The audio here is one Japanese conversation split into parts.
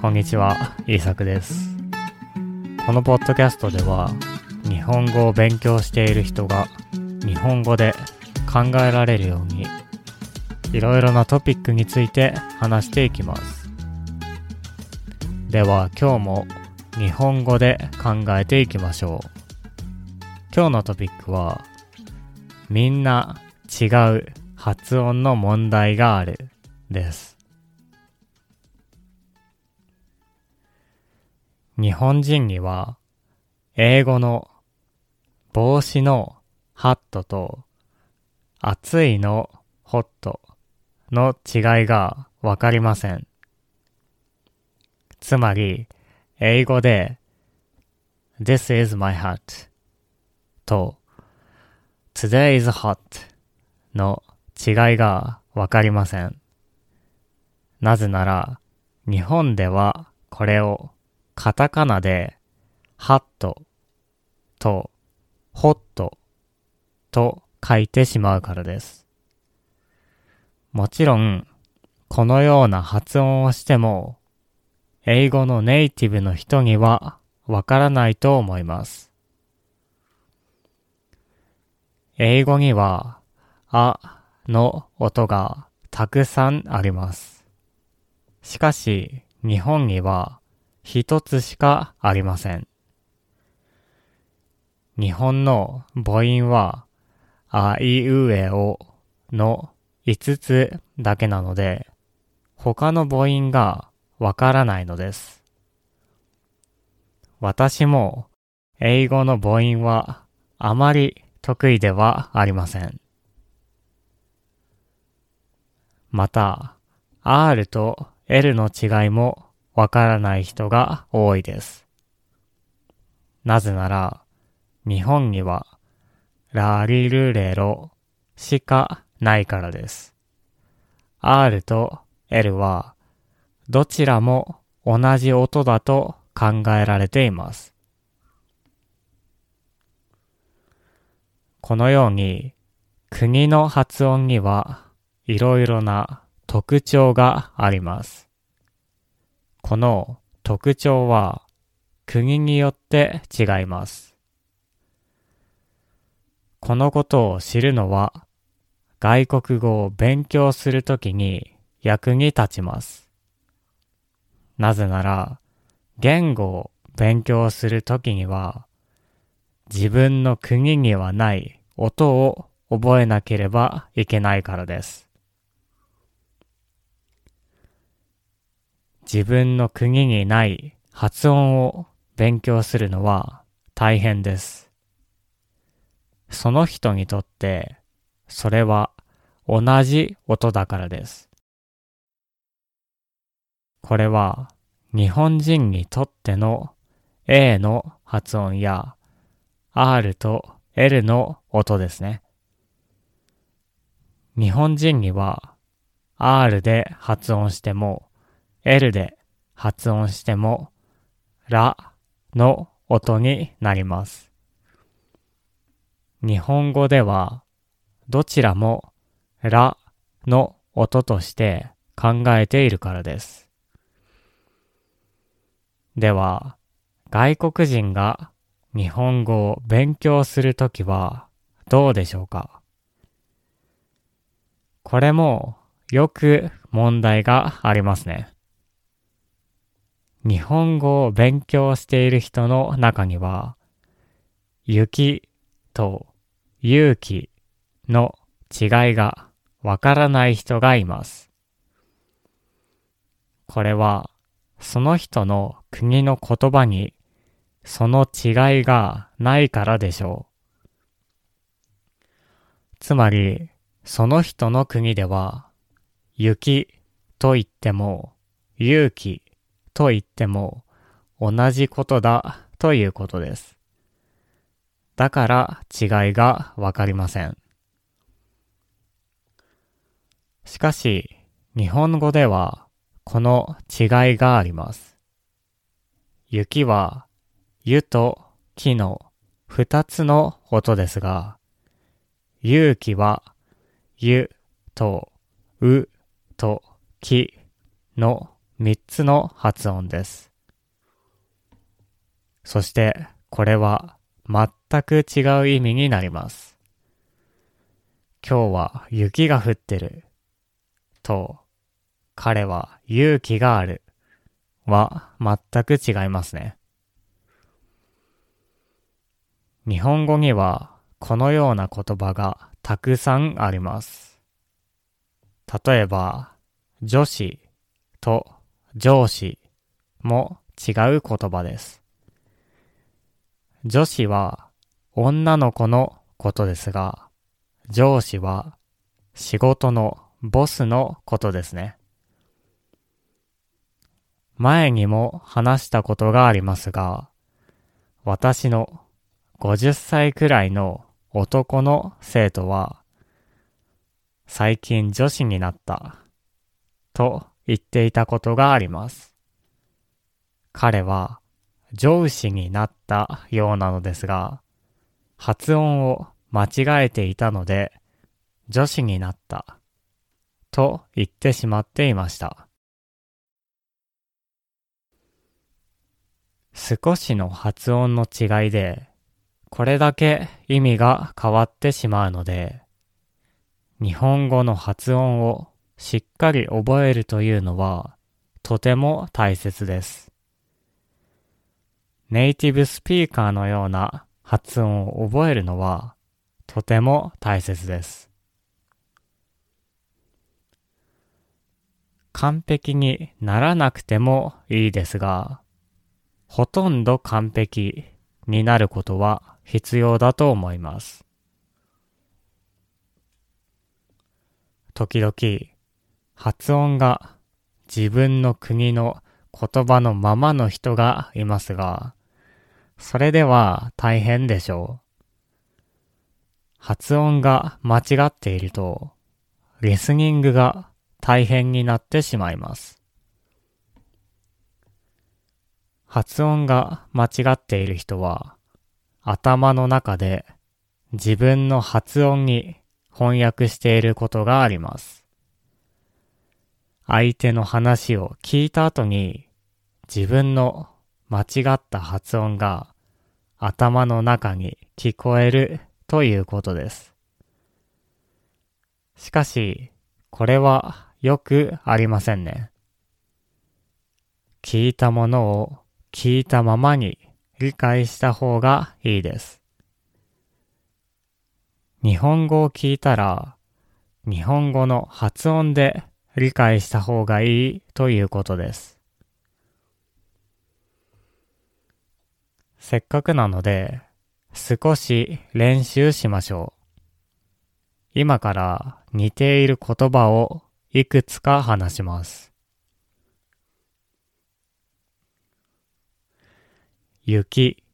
こんにちは、イーサクです。このポッドキャストでは、日本語を勉強している人が日本語で考えられるように、いろいろなトピックについて話していきます。では今日も日本語で考えていきましょう。今日のトピックは、みんな違う発音の問題があるです。日本人には英語の帽子のハットと暑いのホットの違いがわかりません。つまり英語で This is my hat と Today is hot の違いがわかりません。なぜなら日本ではこれをカタカナでハットとホットと書いてしまうからです。もちろん、このような発音をしても、英語のネイティブの人にはわからないと思います。英語には、あの音がたくさんあります。しかし、日本には一つしかありません。日本の母音は、あいうえおの5つだけなので、他の母音がわからないのです。私も英語の母音はあまり得意ではありません。また、R と L の違いもわからない人が多いです。なぜなら、日本にはラリルレロしかないからです。R と L はどちらも同じ音だと考えられています。このように国の発音にはいろいろな特徴があります。この特徴は国によって違います。このことを知るのは外国語を勉強するときに役に立ちます。なぜなら言語を勉強するときには自分の国にはない音を覚えなければいけないからです。自分の国にない発音を勉強するのは大変です。その人にとってそれは同じ音だからです。これは日本人にとっての A の発音や R と L の音ですね。日本人には R で発音しても L で発音してもラの音になります。日本語ではどちらもラの音として考えているからです。では、外国人が日本語を勉強するときはどうでしょうか？これもよく問題がありますね。日本語を勉強している人の中には、雪と勇気の違いがわからない人がいます。これはその人の国の言葉にその違いがないからでしょう。つまり、その人の国では、雪と言っても、勇気と言っても同じことだということです。だから違いがわかりません。しかし、日本語ではこの違いがあります。雪は、ゆときの二つの音ですが、勇気は、ゆとうときの3つの発音です。そしてこれは全く違う意味になります。今日は雪が降ってると彼は勇気があるは全く違いますね。日本語にはこのような言葉がたくさんあります。例えば、女子と上司も違う言葉です。女子は女の子のことですが、上司は仕事のボスのことですね。前にも話したことがありますが、私の50歳くらいの男の生徒は、最近女子になったと言っていたことがあります。彼は上司になったようなのですが、発音を間違えていたので、女子になったと言ってしまっていました。少しの発音の違いで、これだけ意味が変わってしまうので、日本語の発音をしっかり覚えるというのはとても大切です。ネイティブスピーカーのような発音を覚えるのはとても大切です。完璧にならなくてもいいですが、ほとんど完璧になることは必要だと思います。時々発音が自分の国の言葉のままの人がいますが、それでは大変でしょう。発音が間違っていると、リスニングが大変になってしまいます。発音が間違っている人は、頭の中で自分の発音に翻訳していることがあります。相手の話を聞いた後に自分の間違った発音が頭の中に聞こえるということです。しかし、これはよくありませんね。聞いたものを聞いたままに理解した方がいいです。日本語を聞いたら、日本語の発音で理解した方がいいということです。せっかくなので、少し練習しましょう。今から似ている言葉をいくつか話します。雪、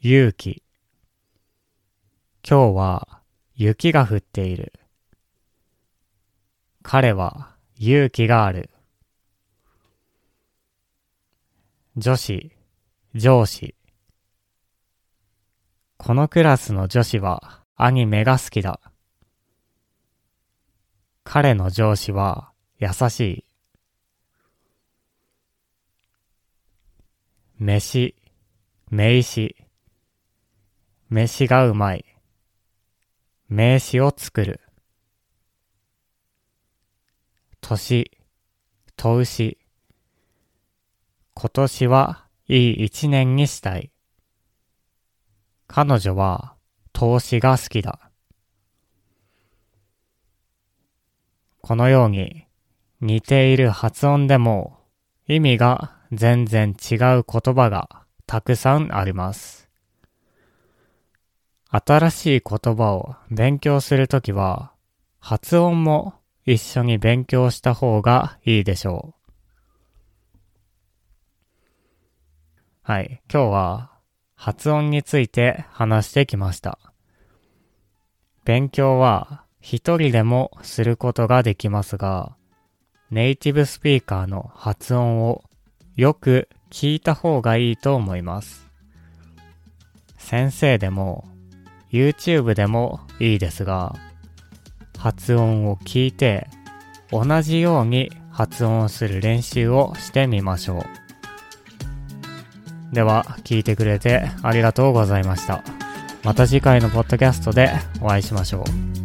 勇気。今日は雪が降っている。彼は勇気がある。女子、上司。このクラスの女子はアニメが好きだ。彼の上司は優しい。飯、名詞。飯がうまい。名詞を作る。年、投資。今年はいい一年にしたい。彼女は投資が好きだ。このように似ている発音でも意味が全然違う言葉がたくさんあります。新しい言葉を勉強するときは、発音も一緒に勉強した方がいいでしょう。はい、今日は発音について話してきました。勉強は一人でもすることができますが、ネイティブスピーカーの発音をよく聞いた方がいいと思います。先生でも YouTube でもいいですが、発音を聞いて同じように発音する練習をしてみましょう。では、聞いてくれてありがとうございました。また次回のポッドキャストでお会いしましょう。